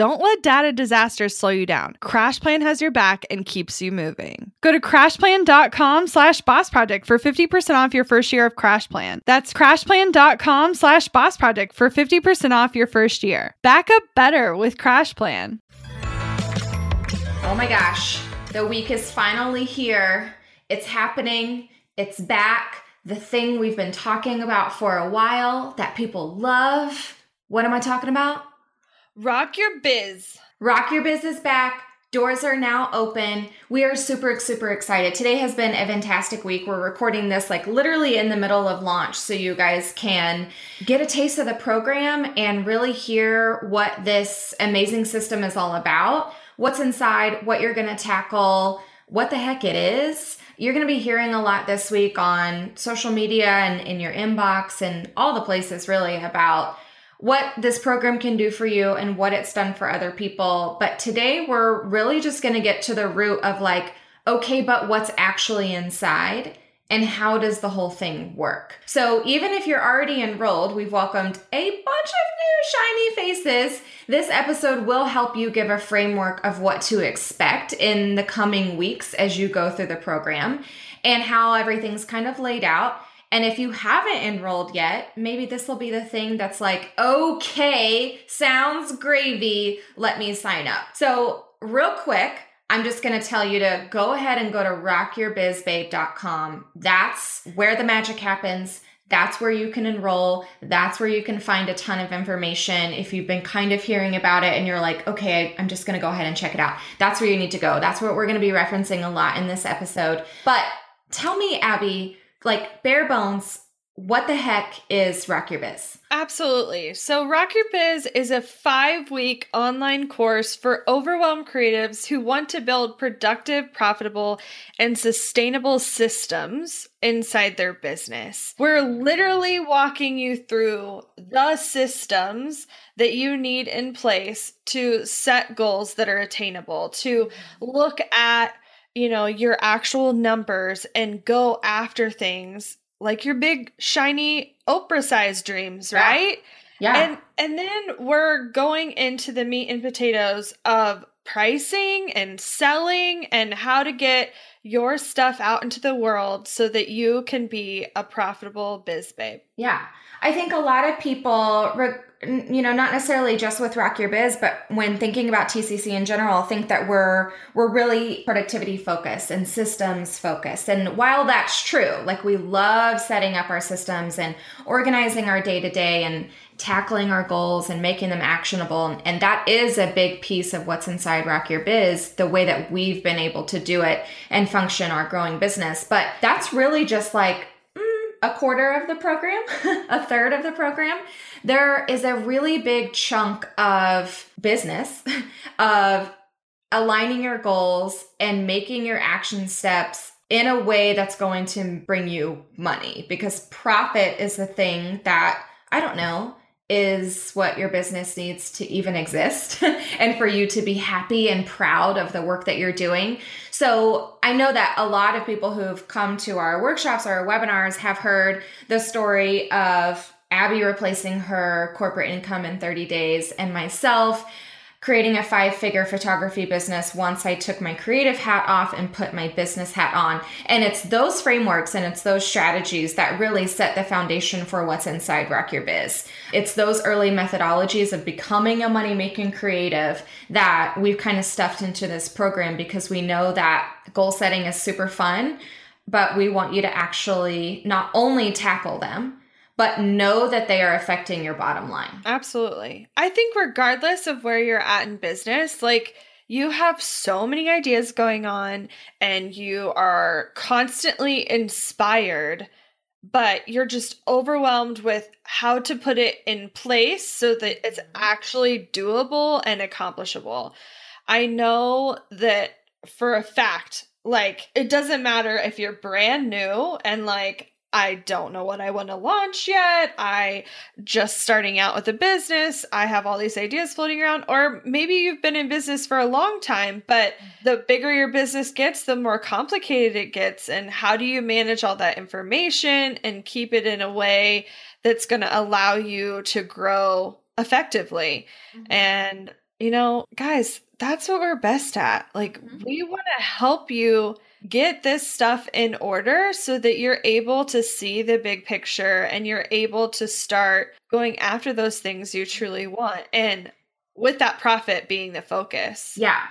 Don't let data disasters slow you down. CrashPlan has your back and keeps you moving. Go to crashplan.com slash boss project for 50% off your first year of CrashPlan. That's crashplan.com slash boss project for 50% off your first year. Back up better with CrashPlan. Oh my gosh, the week is finally here. It's happening. It's back. The thing we've been talking about for a while that people love. What am I talking about? Rock your biz. Rock Your Business back. Doors are now open. We are super, super excited. Today has been a fantastic week. We're recording this like literally in the middle of launch so you guys can get a taste of the program and really hear what this amazing system is all about, what's inside, what you're going to tackle, what the heck it is. You're going to be hearing a lot this week on social media and in your inbox and all the places really about what this program can do for you and what it's done for other people. But today we're really just going to get to the root of like, okay, but what's actually inside? And how does the whole thing work? So, even if you're already enrolled, we've welcomed a bunch of new shiny faces. This episode will help you give a framework of what to expect in the coming weeks as you go through the program and how everything's kind of laid out. And if you haven't enrolled yet, maybe this will be the thing that's like, okay, sounds gravy. Let me sign up. So, real quick, I'm just going to tell you to go ahead and go to rockyourbizbabe.com. That's where the magic happens. That's where you can enroll. That's where you can find a ton of information. If you've been kind of hearing about it and you're like, okay, I'm just going to go ahead and check it out. That's where you need to go. That's what we're going to be referencing a lot in this episode. But tell me, Abby, like bare bones, what the heck is Rock Your Biz? Absolutely. So, Rock Your Biz is a five week online course for overwhelmed creatives who want to build productive, profitable, and sustainable systems inside their business. We're literally walking you through the systems that you need in place to set goals that are attainable, to look at you know, your actual numbers and go after things like your big shiny Oprah sized dreams, Yeah. right? Yeah. And and then we're going into the meat and potatoes of pricing and selling and how to get your stuff out into the world so that you can be a profitable biz babe. Yeah. I think a lot of people, you know, not necessarily just with Rock Your Biz, but when thinking about TCC in general, think that we're we're really productivity focused and systems focused. And while that's true, like we love setting up our systems and organizing our day to day and tackling our goals and making them actionable, and that is a big piece of what's inside Rock Your Biz, the way that we've been able to do it and function our growing business. But that's really just like mm, a quarter of the program, a third of the program, there is a really big chunk of business of aligning your goals and making your action steps in a way that's going to bring you money. Because profit is the thing that I don't know is what your business needs to even exist and for you to be happy and proud of the work that you're doing. So I know that a lot of people who've come to our workshops or our webinars have heard the story of Abby replacing her corporate income in 30 days and myself creating a five figure photography business once I took my creative hat off and put my business hat on. And it's those frameworks and it's those strategies that really set the foundation for what's inside Rock Your Biz. It's those early methodologies of becoming a money making creative that we've kind of stuffed into this program because we know that goal setting is super fun, but we want you to actually not only tackle them, but know that they are affecting your bottom line. Absolutely. I think, regardless of where you're at in business, like you have so many ideas going on and you are constantly inspired, but you're just overwhelmed with how to put it in place so that it's mm-hmm. actually doable and accomplishable. I know that for a fact, like, it doesn't matter if you're brand new and like, I don't know what I want to launch yet. I just starting out with a business. I have all these ideas floating around or maybe you've been in business for a long time, but the bigger your business gets, the more complicated it gets and how do you manage all that information and keep it in a way that's going to allow you to grow effectively. Mm-hmm. And you know, guys, that's what we're best at. Like mm-hmm. we want to help you get this stuff in order so that you're able to see the big picture and you're able to start going after those things you truly want. And with that profit being the focus. Yeah.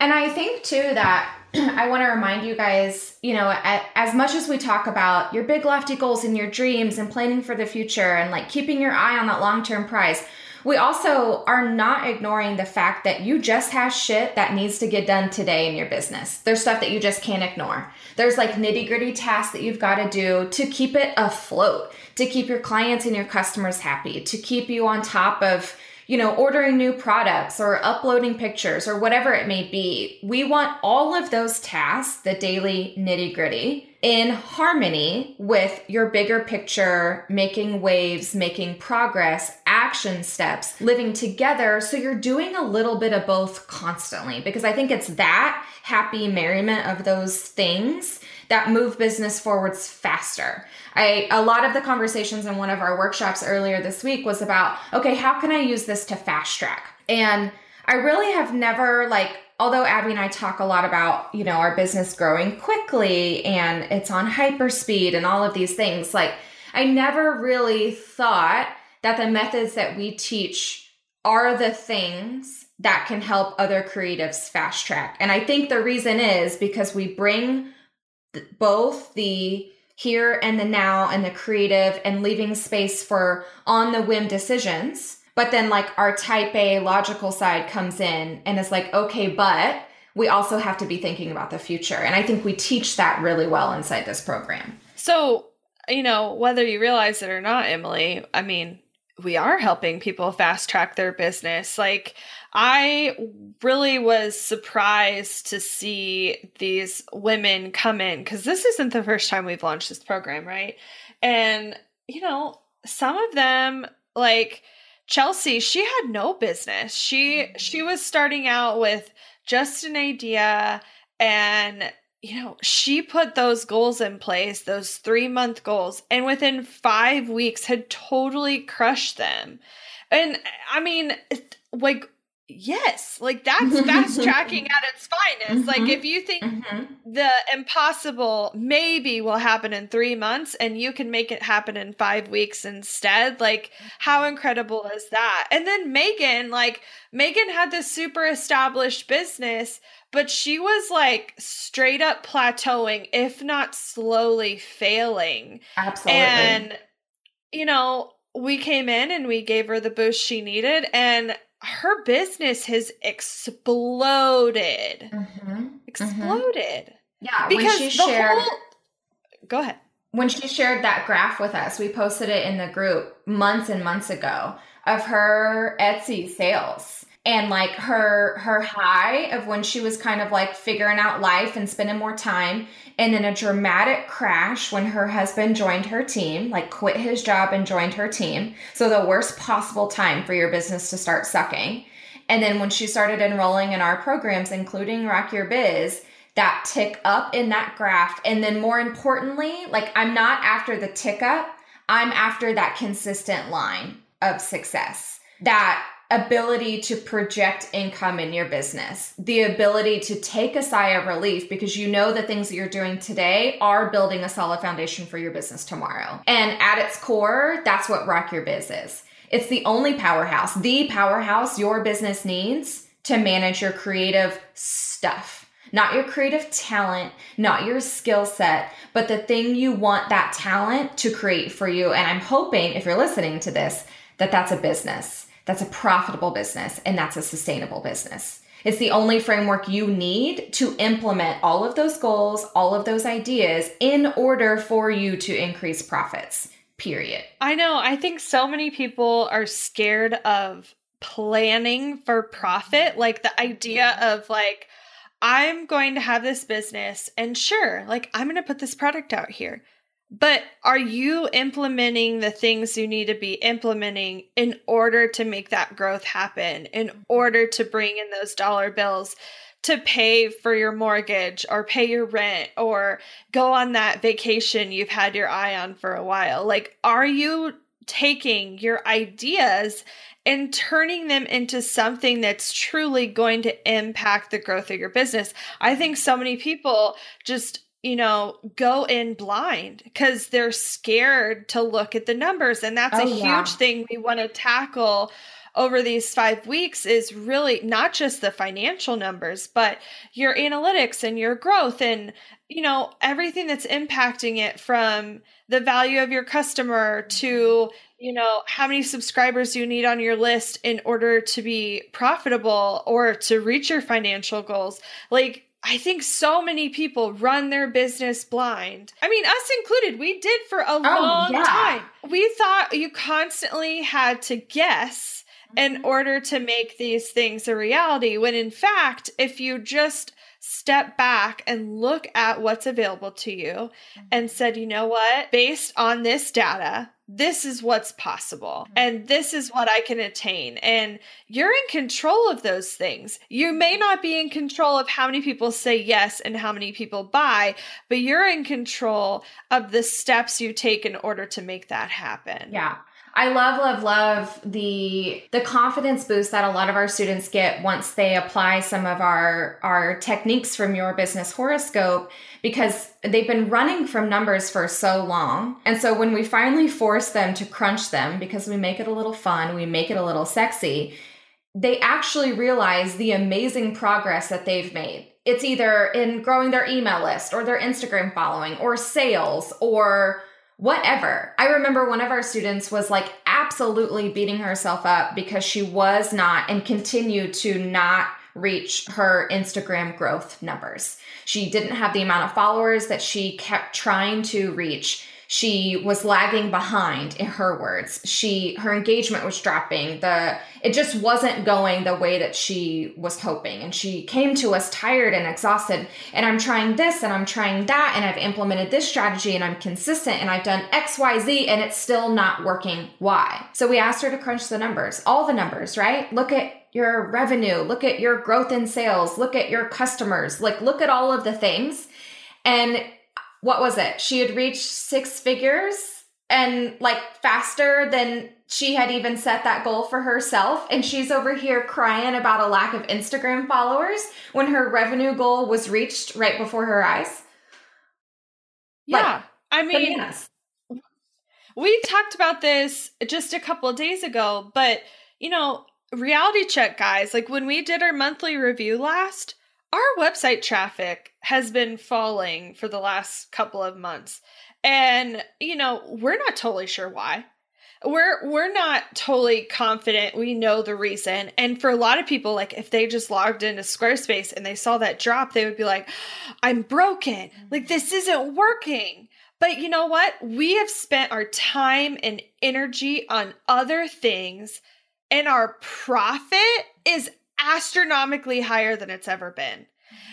And I think too that I want to remind you guys, you know, as much as we talk about your big lofty goals and your dreams and planning for the future and like keeping your eye on that long term prize, we also are not ignoring the fact that you just have shit that needs to get done today in your business. There's stuff that you just can't ignore. There's like nitty gritty tasks that you've got to do to keep it afloat, to keep your clients and your customers happy, to keep you on top of you know, ordering new products or uploading pictures or whatever it may be. We want all of those tasks, the daily nitty gritty, in harmony with your bigger picture, making waves, making progress, action steps, living together. So you're doing a little bit of both constantly because I think it's that happy merriment of those things that move business forwards faster. I a lot of the conversations in one of our workshops earlier this week was about, okay, how can I use this to fast track? And I really have never like although Abby and I talk a lot about, you know, our business growing quickly and it's on hyperspeed and all of these things, like I never really thought that the methods that we teach are the things that can help other creatives fast track. And I think the reason is because we bring both the here and the now and the creative and leaving space for on the whim decisions but then like our type A logical side comes in and is like, okay, but we also have to be thinking about the future. And I think we teach that really well inside this program. So, you know, whether you realize it or not, Emylee, I mean, we are helping people fast track their business. Like, I really was surprised to see these women come in because this isn't the first time we've launched this program, right? And, you know, some of them, like, Chelsea, she had no business. She she mm-hmm. was starting out with just an idea and you know, she put those goals in place, those 3-month goals, and within 5 weeks had totally crushed them. And I mean, like yes like that's fast tracking at its finest. Mm-hmm. like if you think mm-hmm. the impossible maybe will happen in three months and you can make it happen in five weeks instead like how incredible is that? And then megan like megan had this super established business but she was like straight up plateauing if not slowly failing. Absolutely. And you know we came in and we gave her the boost she needed and her business has exploded. Mm-hmm. Exploded. Mm-hmm. Yeah, because when she shared. Whole... Go ahead. When she shared that graph with us, we posted it in the group months and months ago of her Etsy sales. And like her her high of when she was kind of like figuring out life and spending more time. And then a dramatic crash when her husband joined her team like quit his job and joined her team. So the worst possible time for your business to start sucking. And then when she started enrolling in our programs including rock your biz that tick up in that graph. And then more importantly like i'm not after the tick up. I'm after that consistent line of success. That ability to project income in your business, the ability to take a sigh of relief because you know the things that you're doing today are building a solid foundation for your business tomorrow. And at its core, that's what Rock Your Biz is. It's the only powerhouse, the powerhouse your business needs to manage your creative stuff. Not your creative talent, not your skill set, but the thing you want that talent to create for you. And I'm hoping, if you're listening to this, that that's a business that's a profitable business and that's a sustainable business. It's the only framework you need to implement all of those goals, all of those ideas in order for you to increase profits. Period. I know. I think so many people are scared of planning for profit. Like the idea of like, I'm going to have this business and sure, like I'm going to put this product out here. But are you implementing the things you need to be implementing in order to make that growth happen, in order to bring in those dollar bills to pay for your mortgage or pay your rent or go on that vacation you've had your eye on for a while? Like, are you taking your ideas and turning them into something that's truly going to impact the growth of your business? I think so many people just you know, go in blind because they're scared to look at the numbers. And that's oh, a huge yeah. thing we want to tackle over these five weeks is really not just the financial numbers, but your analytics and your growth and, you know, everything that's impacting it from the value of your customer to, you know, how many subscribers you need on your list in order to be profitable or to reach your financial goals. Like, I think so many people run their business blind. I mean, us included, we did for a oh, long yeah. time. We thought you constantly had to guess mm-hmm. in order to make these things a reality, when in fact, if you just step back and look at what's available to you mm-hmm. and said, you know what, based on this data, this is what's possible mm-hmm. and this is what I can attain. And you're in control of those things. You may not be in control of how many people say yes and how many people buy, but you're in control of the steps you take in order to make that happen. Yeah. I love, love, love the the confidence boost that a lot of our students get once they apply some of our our techniques from your business horoscope because they've been running from numbers for so long. And so when we finally force them to crunch them because we make it a little fun, we make it a little sexy, they actually realize the amazing progress that they've made. It's either in growing their email list or their Instagram following or sales or whatever. I remember one of our students was like absolutely beating herself up because she was not and continued to not reach her Instagram growth numbers. She didn't have the amount of followers that she kept trying to reach she was lagging behind in her words. She her engagement was dropping. The it just wasn't going the way that she was hoping. And she came to us tired and exhausted. And i'm trying this and i'm trying that and i've implemented this strategy and i'm consistent and i've done xyz and it's still not working. Why? So we asked her to crunch the numbers all the numbers right? Look at your revenue. Look at your growth in sales. Look at your customers. Like look at all of the things. And what was it? She had reached six figures and like faster than she had even set that goal for herself. And she's over here crying about a lack of Instagram followers when her revenue goal was reached right before her eyes. Yeah. Like, I mean, bananas. we talked about this just a couple of days ago, but you know, reality check, guys, like when we did our monthly review last, our website traffic has been falling for the last couple of months. And, you know, we're not totally sure why. We're we're not totally confident we know the reason. And for a lot of people like if they just logged into Squarespace and they saw that drop, they would be like, "I'm broken. Like this isn't working." But you know what? We have spent our time and energy on other things and our profit is astronomically higher than it's ever been.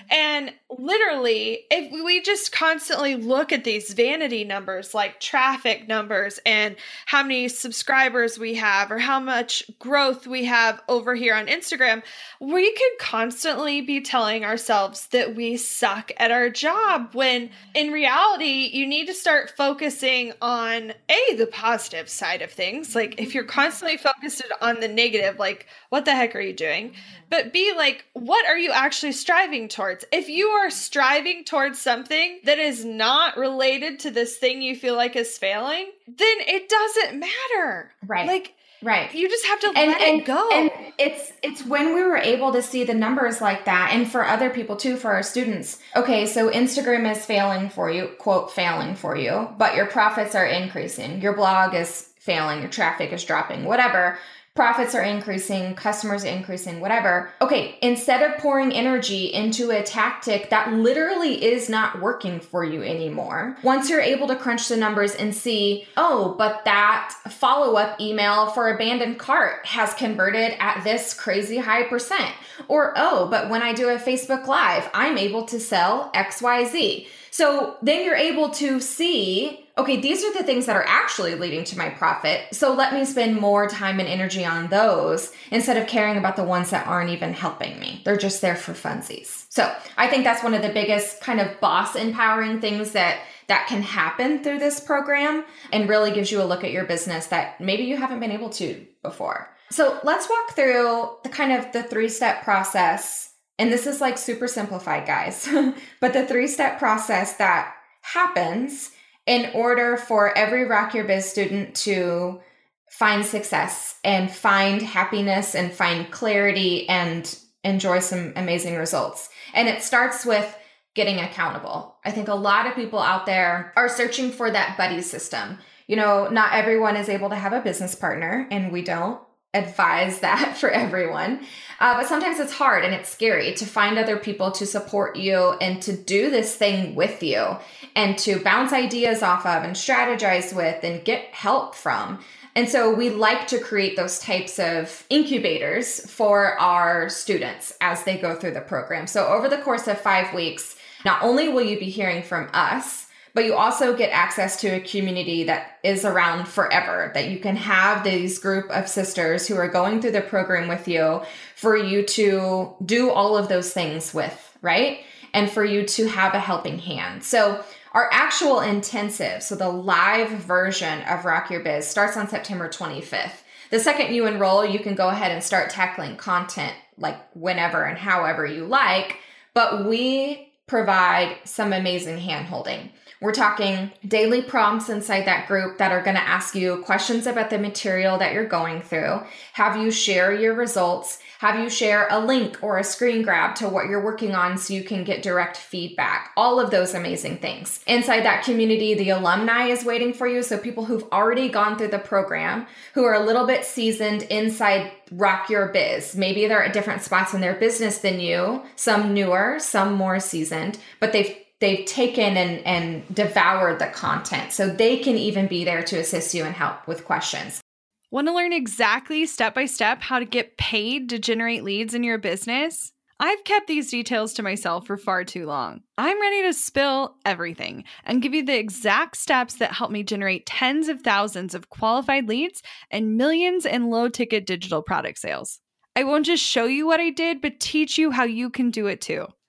And literally, if we just constantly look at these vanity numbers like traffic numbers and how many subscribers we have or how much growth we have over here on Instagram, we could constantly be telling ourselves that we suck at our job when in reality, you need to start focusing on A, the positive side of things. Like if you're constantly focused on the negative, like what the heck are you doing? Mm-hmm. But B, like what are you actually striving towards? If you are striving towards something that is not related to this thing you feel like is failing, then it doesn't matter. Right. Like Right. You just have to and, let and, it go. And it's it's when we were able to see the numbers like that, and for other people too, for our students. Okay, so Instagram is failing for you, quote failing for you, but your profits are increasing. Your blog is failing, your traffic is dropping, whatever profits are increasing, customers are increasing, whatever. Okay, instead of pouring energy into a tactic that literally is not working for you anymore, once you're able to crunch the numbers and see, oh, but that follow up email for abandoned cart has converted at this crazy high percent. Or, oh, but when I do a Facebook Live, I'm able to sell XYZ. So then you're able to see okay, these are the things that are actually leading to my profit. So let me spend more time and energy on those instead of caring about the ones that aren't even helping me. They're just there for funsies. So I think that's one of the biggest kind of boss empowering things that that can happen through this program and really gives you a look at your business that maybe you haven't been able to before. So let's walk through the kind of the three step process. And this is like super simplified, guys, but the three step process that happens in order for every Rock Your Biz student to find success and find happiness and find clarity and enjoy some amazing results. And it starts with getting accountable. I think a lot of people out there are searching for that buddy system. You know, not everyone is able to have a business partner, and we don't advise that for everyone. Uh, but sometimes it's hard and it's scary to find other people to support you and to do this thing with you and to bounce ideas off of and strategize with and get help from. And so we like to create those types of incubators for our students as they go through the program. So over the course of five weeks, not only will you be hearing from us, but you also get access to a community that is around forever that you can have these group of sisters who are going through the program with you for you to do all of those things with right? And for you to have a helping hand. So our actual intensive so the live version of rock your biz starts on september 25th the second you enroll you can go ahead and start tackling content like whenever and however you like but we provide some amazing hand holding we're talking daily prompts inside that group that are going to ask you questions about the material that you're going through, have you share your results, have you share a link or a screen grab to what you're working on so you can get direct feedback. All of those amazing things. Inside that community, the alumni is waiting for you. So people who've already gone through the program, who are a little bit seasoned inside Rock Your Biz. Maybe they're at different spots in their business than you, some newer, some more seasoned, but they've they've taken and, and devoured the content. So they can even be there to assist you and help with questions. Want to learn exactly step by step how to get paid to generate leads in your business? I've kept these details to myself for far too long. I'm ready to spill everything and give you the exact steps that help me generate tens of thousands of qualified leads and millions in low ticket digital product sales. I won't just show you what I did, but teach you how you can do it too.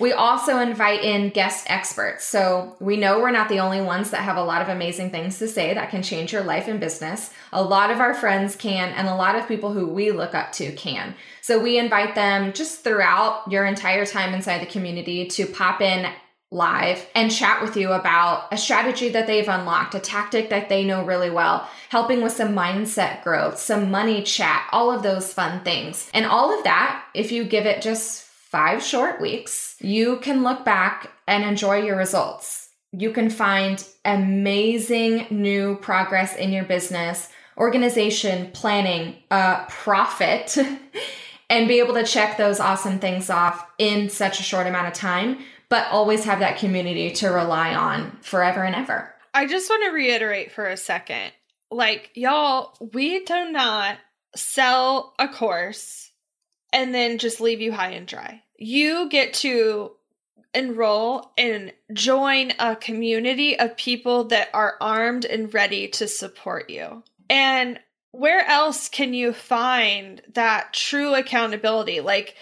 We also invite in guest experts. So we know we're not the only ones that have a lot of amazing things to say that can change your life and business. A lot of our friends can, and a lot of people who we look up to can. So we invite them just throughout your entire time inside the community to pop in live and chat with you about a strategy that they've unlocked, a tactic that they know really well, helping with some mindset growth, some money chat, all of those fun things. And all of that, if you give it just five short weeks, you can look back and enjoy your results. You can find amazing new progress in your business, organization, planning, uh, profit, and be able to check those awesome things off in such a short amount of time, but always have that community to rely on forever and ever. I just want to reiterate for a second like, y'all, we do not sell a course and then just leave you high and dry. You get to enroll and join a community of people that are armed and ready to support you. And where else can you find that true accountability? Like,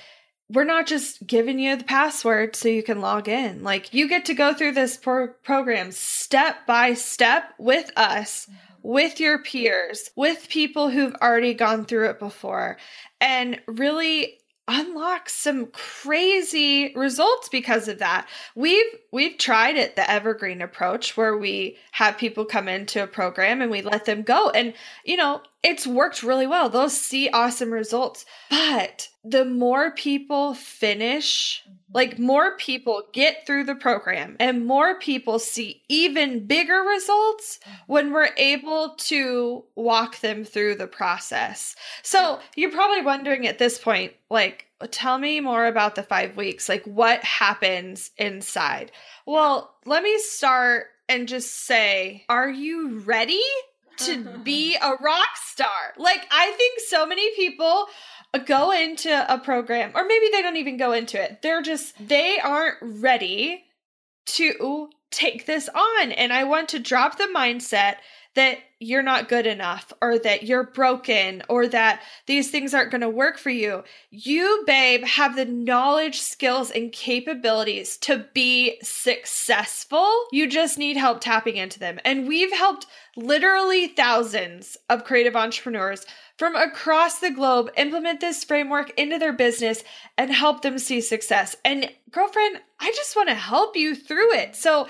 we're not just giving you the password so you can log in. Like, you get to go through this pro- program step by step with us, with your peers, with people who've already gone through it before, and really unlock some crazy results because of that. We've we've tried it the evergreen approach where we have people come into a program and we let them go and you know, it's worked really well. They'll see awesome results. But the more people finish, like more people get through the program and more people see even bigger results when we're able to walk them through the process. So you're probably wondering at this point, like, tell me more about the five weeks. Like, what happens inside? Well, let me start and just say, are you ready to be a rock star? Like, I think so many people go into a program, or maybe they don't even go into it. They're just, they aren't ready to take this on. And I want to drop the mindset that you're not good enough or that you're broken or that these things aren't going to work for you. You, babe, have the knowledge, skills, and capabilities to be successful. You just need help tapping into them. And we've helped literally thousands of creative entrepreneurs from across the globe implement this framework into their business and help them see success. And girlfriend, I just want to help you through it. So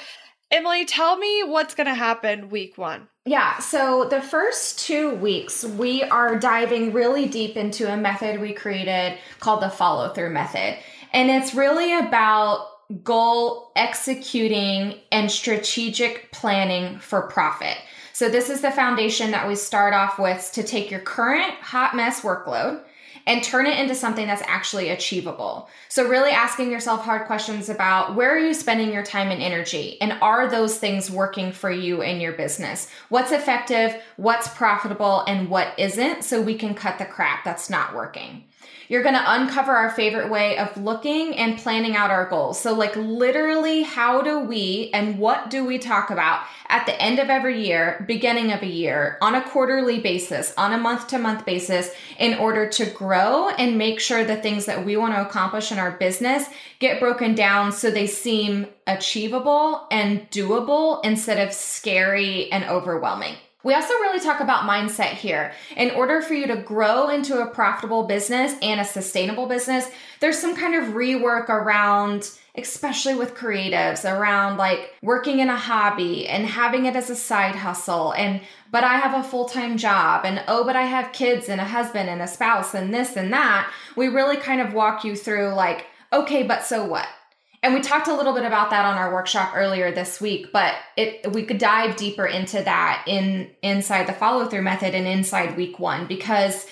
Emylee, tell me what's going to happen week one. Yeah, so the first two weeks, we are diving really deep into a method we created called the follow through method. And it's really about goal executing and strategic planning for profit. So, this is the foundation that we start off with to take your current hot mess workload and turn it into something that's actually achievable. So, really asking yourself hard questions about where are you spending your time and energy? And are those things working for you in your business? What's effective, what's profitable, and what isn't? So, we can cut the crap that's not working. You're going to uncover our favorite way of looking and planning out our goals. So, like, literally, how do we and what do we talk about at the end of every year, beginning of a year, on a quarterly basis, on a month to month basis, in order to grow and make sure the things that we want to accomplish in our business get broken down so they seem achievable and doable instead of scary and overwhelming. We also really talk about mindset here. In order for you to grow into a profitable business and a sustainable business, there's some kind of rework around, especially with creatives, around like working in a hobby and having it as a side hustle. And, but I have a full time job. And oh, but I have kids and a husband and a spouse and this and that. We really kind of walk you through like, okay, but so what? And we talked a little bit about that on our workshop earlier this week, but it we could dive deeper into that in inside the follow through method and inside week 1 because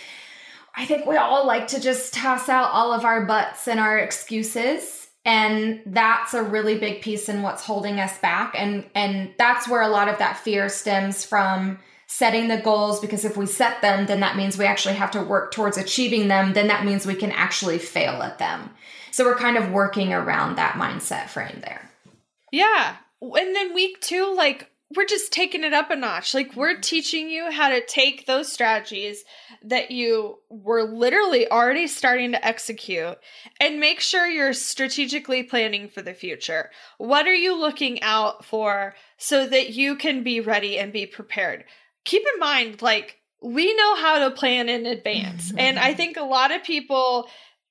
I think we all like to just toss out all of our butts and our excuses. And that's a really big piece in what's holding us back. And and that's where a lot of that fear stems from setting the goals because if we set them then that means we actually have to work towards achieving them then that means we can actually fail at them so we're kind of working around that mindset frame there. Yeah. And then week two, like, we're just taking it up a notch. Like, we're teaching you how to take those strategies that you were literally already starting to execute and make sure you're strategically planning for the future. What are you looking out for so that you can be ready and be prepared? Keep in mind, like, we know how to plan in advance. Mm-hmm. and I think a lot of people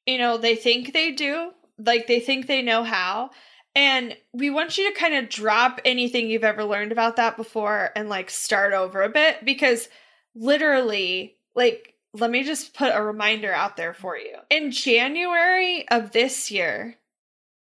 you know, they think they do, like they think they know how. And we want you to kind of drop anything you've ever learned about that before and like start over a bit because literally, like, let me just put a reminder out there for you. In January of this year,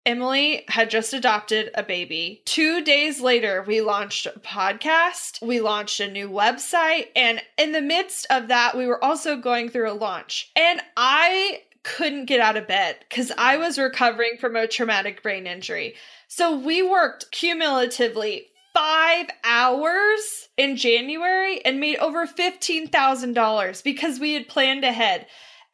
Emylee had just adopted a baby. Two days later, we launched a podcast. We launched a new website. And in the midst of that, we were also going through a launch. And I couldn't get out of bed because I was recovering from a traumatic brain injury. So we worked cumulatively five hours in January and made over $15,000 because we had planned ahead.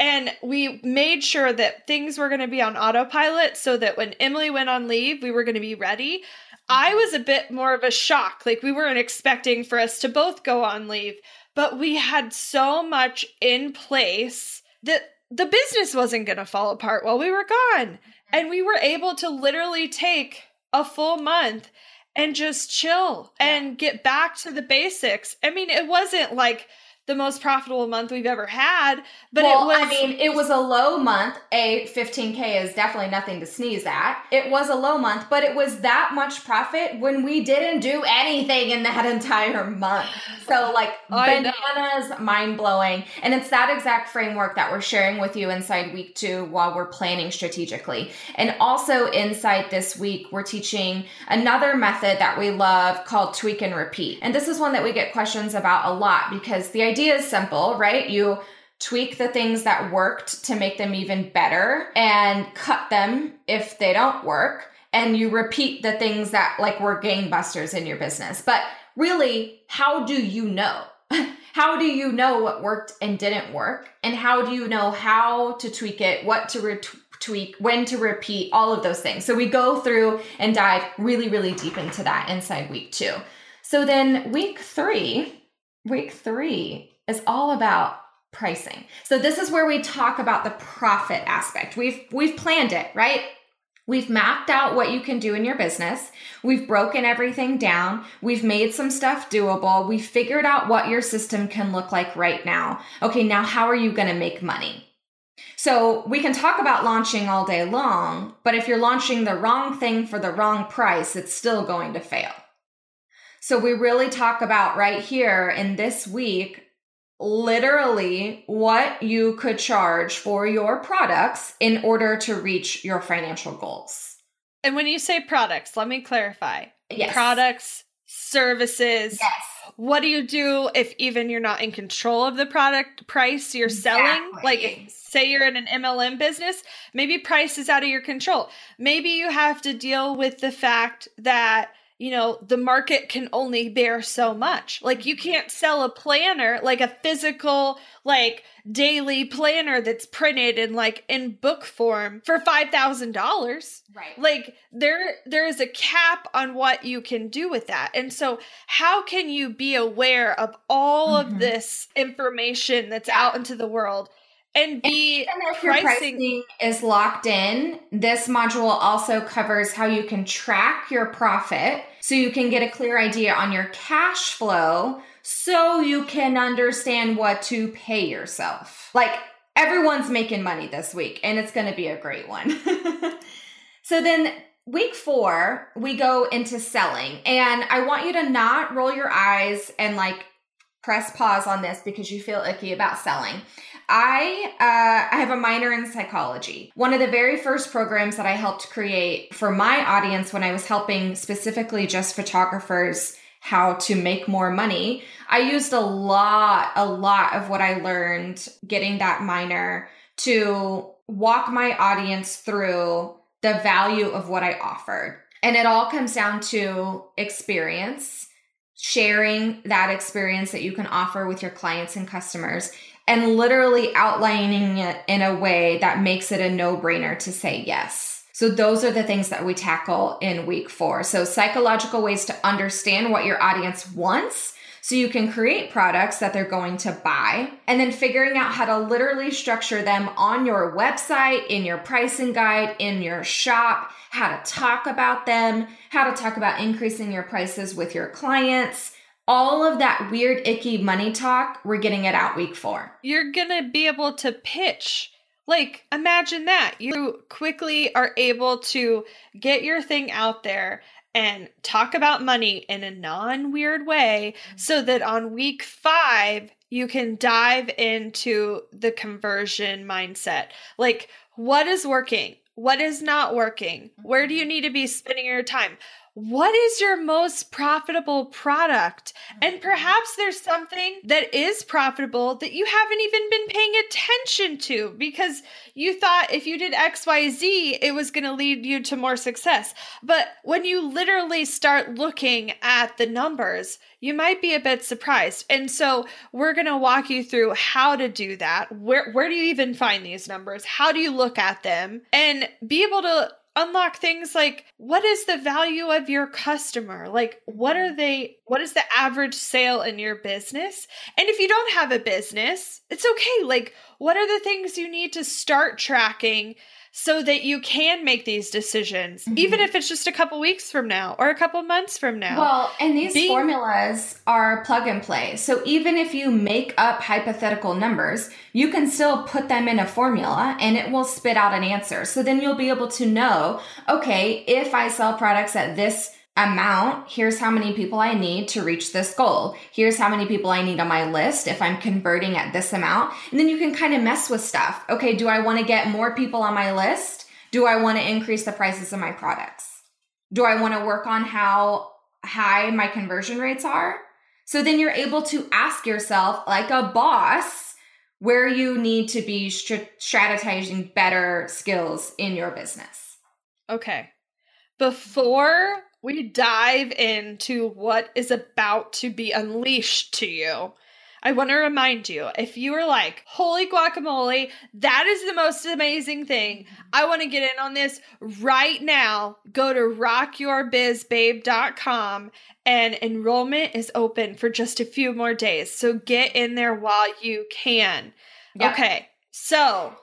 And we made sure that things were going to be on autopilot so that when Emylee went on leave, we were going to be ready. I was a bit more of a shock. Like, we weren't expecting for us to both go on leave, but we had so much in place that the business wasn't going to fall apart while we were gone. Mm-hmm. And we were able to literally take a full month and just chill yeah. and get back to the basics. I mean, it wasn't like the most profitable month we've ever had. But well, it was I mean, it was a low month. A 15K is definitely nothing to sneeze at. It was a low month, but it was that much profit when we didn't do anything in that entire month. So like bananas, mind blowing. And it's that exact framework that we're sharing with you inside week two while we're planning strategically. And also inside this week, we're teaching another method that we love called tweak and repeat. And this is one that we get questions about a lot because the idea is simple, right? You tweak the things that worked to make them even better and cut them if they don't work. And you repeat the things that like were gangbusters in your business. But really, how do you know? how do you know what worked and didn't work? And how do you know how to tweak it, what to tweak, when to repeat, all of those things. So we go through and dive really, really deep into that inside week two. So then week three, week three is all about pricing. So this is where we talk about the profit aspect. We've we've planned it, right? We've mapped out what you can do in your business. We've broken everything down. We've made some stuff doable. We've figured out what your system can look like right now. Okay, now how are you going to make money? So we can talk about launching all day long, but if you're launching the wrong thing for the wrong price, it's still going to fail So we really talk about right here in this week literally what you could charge for your products in order to reach your financial goals. And when you say products, let me clarify. Yes. Products, services. Yes. What do you do if even you're not in control of the product price you're selling? Exactly. Like say you're in an MLM business, maybe price is out of your control. Maybe you have to deal with the fact that you know, the market can only bear so much. Like you can't sell a planner, like a physical, like daily planner that's printed in like in book form for $5,000. Right. Like there there is a cap on what you can do with that. And so how can you be aware of all Mhm. of this information that's Yeah. out into the world and be And if your pricing pricing is locked in, this module also covers how you can track your profit so you can get a clear idea on your cash flow so you can understand what to pay yourself. Like everyone's making money this week and it's going to be a great one. so then week 4, we go into selling and I want you to not roll your eyes and like press pause on this because you feel icky about selling. I uh, I have a minor in psychology. One of the very first programs that I helped create for my audience when I was helping specifically just photographers how to make more money, I used a lot, a lot of what I learned getting that minor to walk my audience through the value of what I offered. And it all comes down to experience, sharing that experience that you can offer with your clients and customers and literally outlining it in a way that makes it a no brainer to say yes. So, those are the things that we tackle in week four. So, psychological ways to understand what your audience wants so you can create products that they're going to buy, and then figuring out how to literally structure them on your website, in your pricing guide, in your shop, how to talk about them, how to talk about increasing your prices with your clients all of that weird, icky money talk, we're getting it out week four. you're gonna be able to pitch. Like, imagine that. You quickly are able to get your thing out there and talk about money in a non weird way so that on week five, you can dive into the conversion mindset. Like, what is working? What is not working? Where do you need to be spending your time? What is your most profitable product? And mm-hmm. perhaps there's something that is profitable that you haven't even been paying attention to because you thought if you did XYZ, it was going to lead you to more success. But when you literally start looking at the numbers, you might be a bit surprised. And so we're going to walk you through how to do that. Where where do you even find these numbers? How do you look at them and be able to unlock things like what is the value of your customer? Like what are mm-hmm. they what is the average sale in your business? And if you don't have a business it's okay. Like what are the things you need to start tracking so that you can make these decisions even Mhm. if it's just a couple weeks from now or a couple months from now Well, and these Being- formulas are plug and play. So even if you make up hypothetical numbers, you can still put them in a formula and it will spit out an answer. So then you'll be able to know, okay, if I sell products at this amount, here's how many people I need to reach this goal. Here's how many people I need on my list if I'm converting at this amount. And then you can kind of mess with stuff. Okay, do I want to get more people on my list? Do I want to increase the prices of my products? Do I want to work on how high my conversion rates are? So then you're able to ask yourself, like a boss, where you need to be str- strategizing better skills in your business. Okay. Before we dive into what is about to be unleashed to you, I want to remind you if you are like, holy guacamole, that is the most amazing thing. I want to get in on this right now. Go to rockyourbizbabe.com and enrollment is open for just a few more days. So get in there while you can. Yep. Okay. So,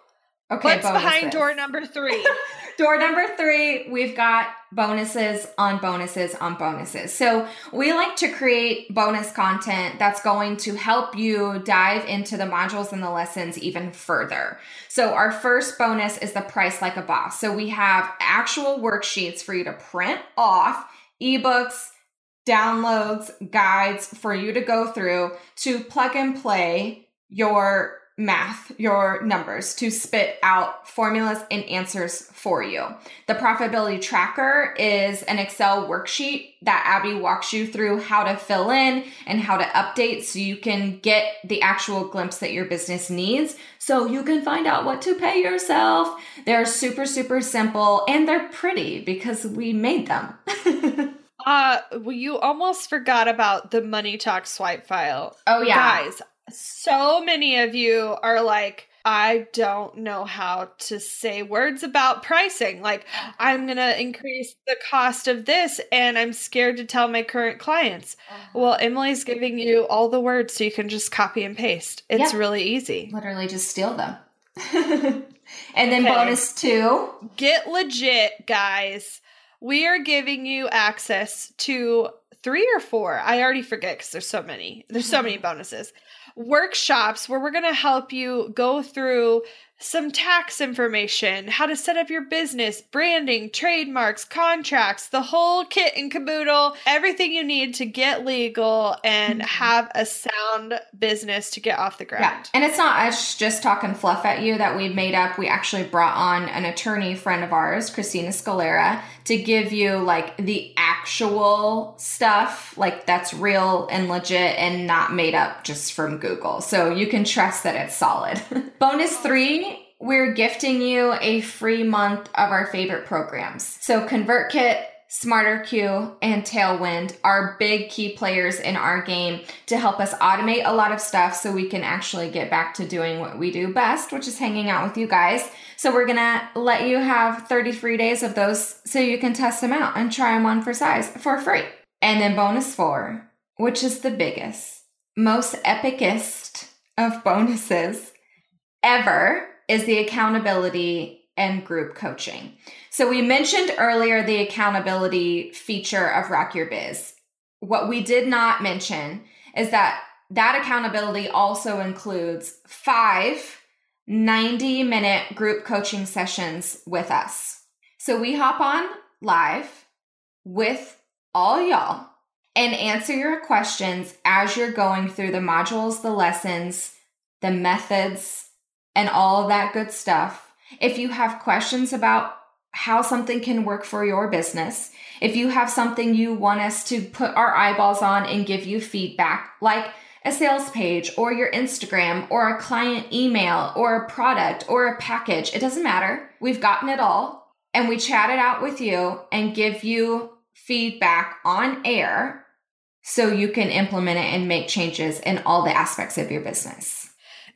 Okay. what's behind bonuses. door number three? Door number three, we've got bonuses on bonuses on bonuses. So we like to create bonus content that's going to help you dive into the modules and the lessons even further. So our first bonus is the price like a boss. So we have actual worksheets for you to print off, ebooks, downloads, guides for you to go through to plug and play your math, your numbers to spit out formulas and answers for you. The profitability tracker is an Excel worksheet that Abby walks you through how to fill in and how to update so you can get the actual glimpse that your business needs so you can find out what to pay yourself. They're super, super simple and they're pretty because we made them. uh, well, you almost forgot about the Money Talk swipe file. Oh, yeah. Guys, so many of you are like, I don't know how to say words about pricing. Like, I'm going to increase the cost of this and I'm scared to tell my current clients. Uh-huh. Well, Emylee's giving you all the words so you can just copy and paste. It's really easy. Literally just steal them. and then okay. bonus two get legit, guys. We are giving you access to three or four. I already forget because there's so many. There's so many bonuses workshops where we're going to help you go through some tax information, how to set up your business, branding, trademarks, contracts, the whole kit and caboodle, everything you need to get legal and mm-hmm. have a sound business to get off the ground. Yeah. And it's not us just talking fluff at you that we've made up. We actually brought on an attorney friend of ours, Christina Scalera, to give you like the actual stuff, like that's real and legit and not made up just from Google. So you can trust that it's solid. Bonus three, we're gifting you a free month of our favorite programs. So ConvertKit, SmarterQueue, and Tailwind are big key players in our game to help us automate a lot of stuff so we can actually get back to doing what we do best, which is hanging out with you guys. So we're gonna let you have 30 free days of those so you can test them out and try them on for size for free. And then bonus four, which is the biggest, most epicest of bonuses ever, is the accountability and group coaching. So we mentioned earlier the accountability feature of Rock Your Biz. What we did not mention is that that accountability also includes five 90 minute group coaching sessions with us. So we hop on live with all y'all and answer your questions as you're going through the modules, the lessons, the methods, and all of that good stuff. If you have questions about how something can work for your business, if you have something you want us to put our eyeballs on and give you feedback, like a sales page or your Instagram or a client email or a product or a package. It doesn't matter. We've gotten it all and we chat it out with you and give you feedback on air so you can implement it and make changes in all the aspects of your business.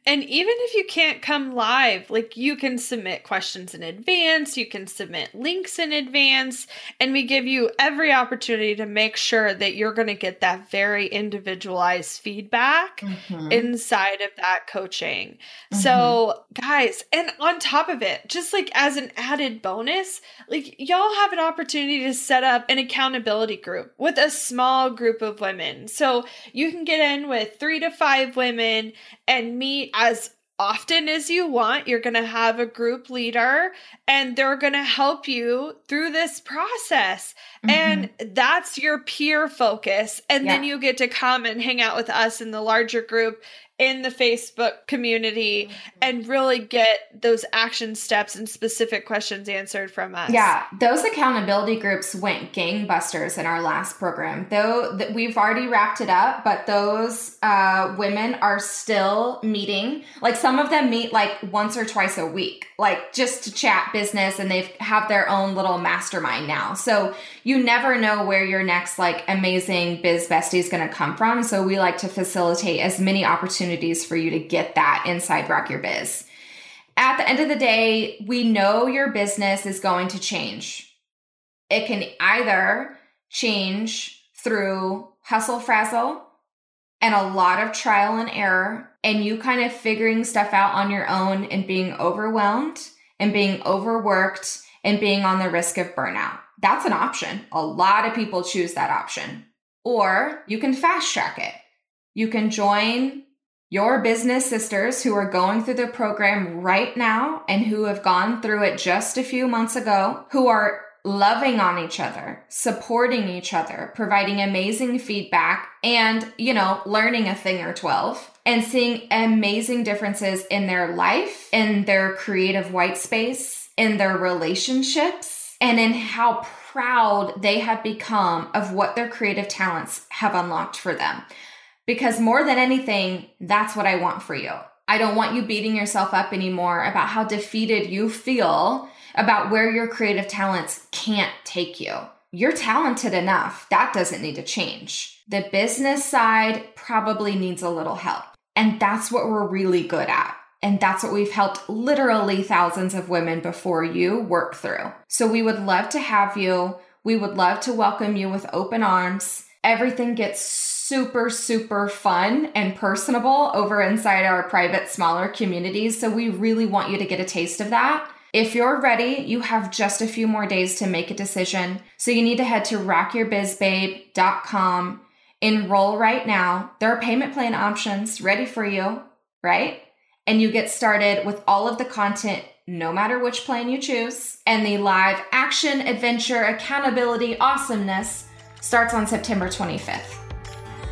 And even if you can't come live, like you can submit questions in advance, you can submit links in advance, and we give you every opportunity to make sure that you're going to get that very individualized feedback mm-hmm. inside of that coaching. Mm-hmm. So, guys, and on top of it, just like as an added bonus, like y'all have an opportunity to set up an accountability group with a small group of women. So, you can get in with 3 to 5 women and meet as often as you want. You're going to have a group leader and they're going to help you through this process. Mm-hmm. And that's your peer focus. And yeah. then you get to come and hang out with us in the larger group in the Facebook community mm-hmm. and really get those action steps and specific questions answered from us. Yeah, those accountability groups went gangbusters in our last program. Though th- we've already wrapped it up, but those uh, women are still meeting. Like some of them meet like once or twice a week, like just to chat business, and they have their own little mastermind now. So you never know where your next like amazing biz bestie is going to come from. So we like to facilitate as many opportunities for you to get that inside Rock Your Biz. At the end of the day, we know your business is going to change. It can either change through hustle frazzle and a lot of trial and error, and you kind of figuring stuff out on your own and being overwhelmed and being overworked and being on the risk of burnout that's an option. A lot of people choose that option. Or you can fast track it. You can join your business sisters who are going through the program right now and who have gone through it just a few months ago, who are loving on each other, supporting each other, providing amazing feedback, and, you know, learning a thing or 12 and seeing amazing differences in their life, in their creative white space, in their relationships, and in how proud they have become of what their creative talents have unlocked for them. Because more than anything, that's what I want for you. I don't want you beating yourself up anymore about how defeated you feel about where your creative talents can't take you. You're talented enough. That doesn't need to change. The business side probably needs a little help. And that's what we're really good at. And that's what we've helped literally thousands of women before you work through. So we would love to have you. We would love to welcome you with open arms. Everything gets super, super fun and personable over inside our private, smaller communities. So we really want you to get a taste of that. If you're ready, you have just a few more days to make a decision. So you need to head to rockyourbizbabe.com, enroll right now. There are payment plan options ready for you, right? And you get started with all of the content no matter which plan you choose. And the live action, adventure, accountability, awesomeness starts on September 25th.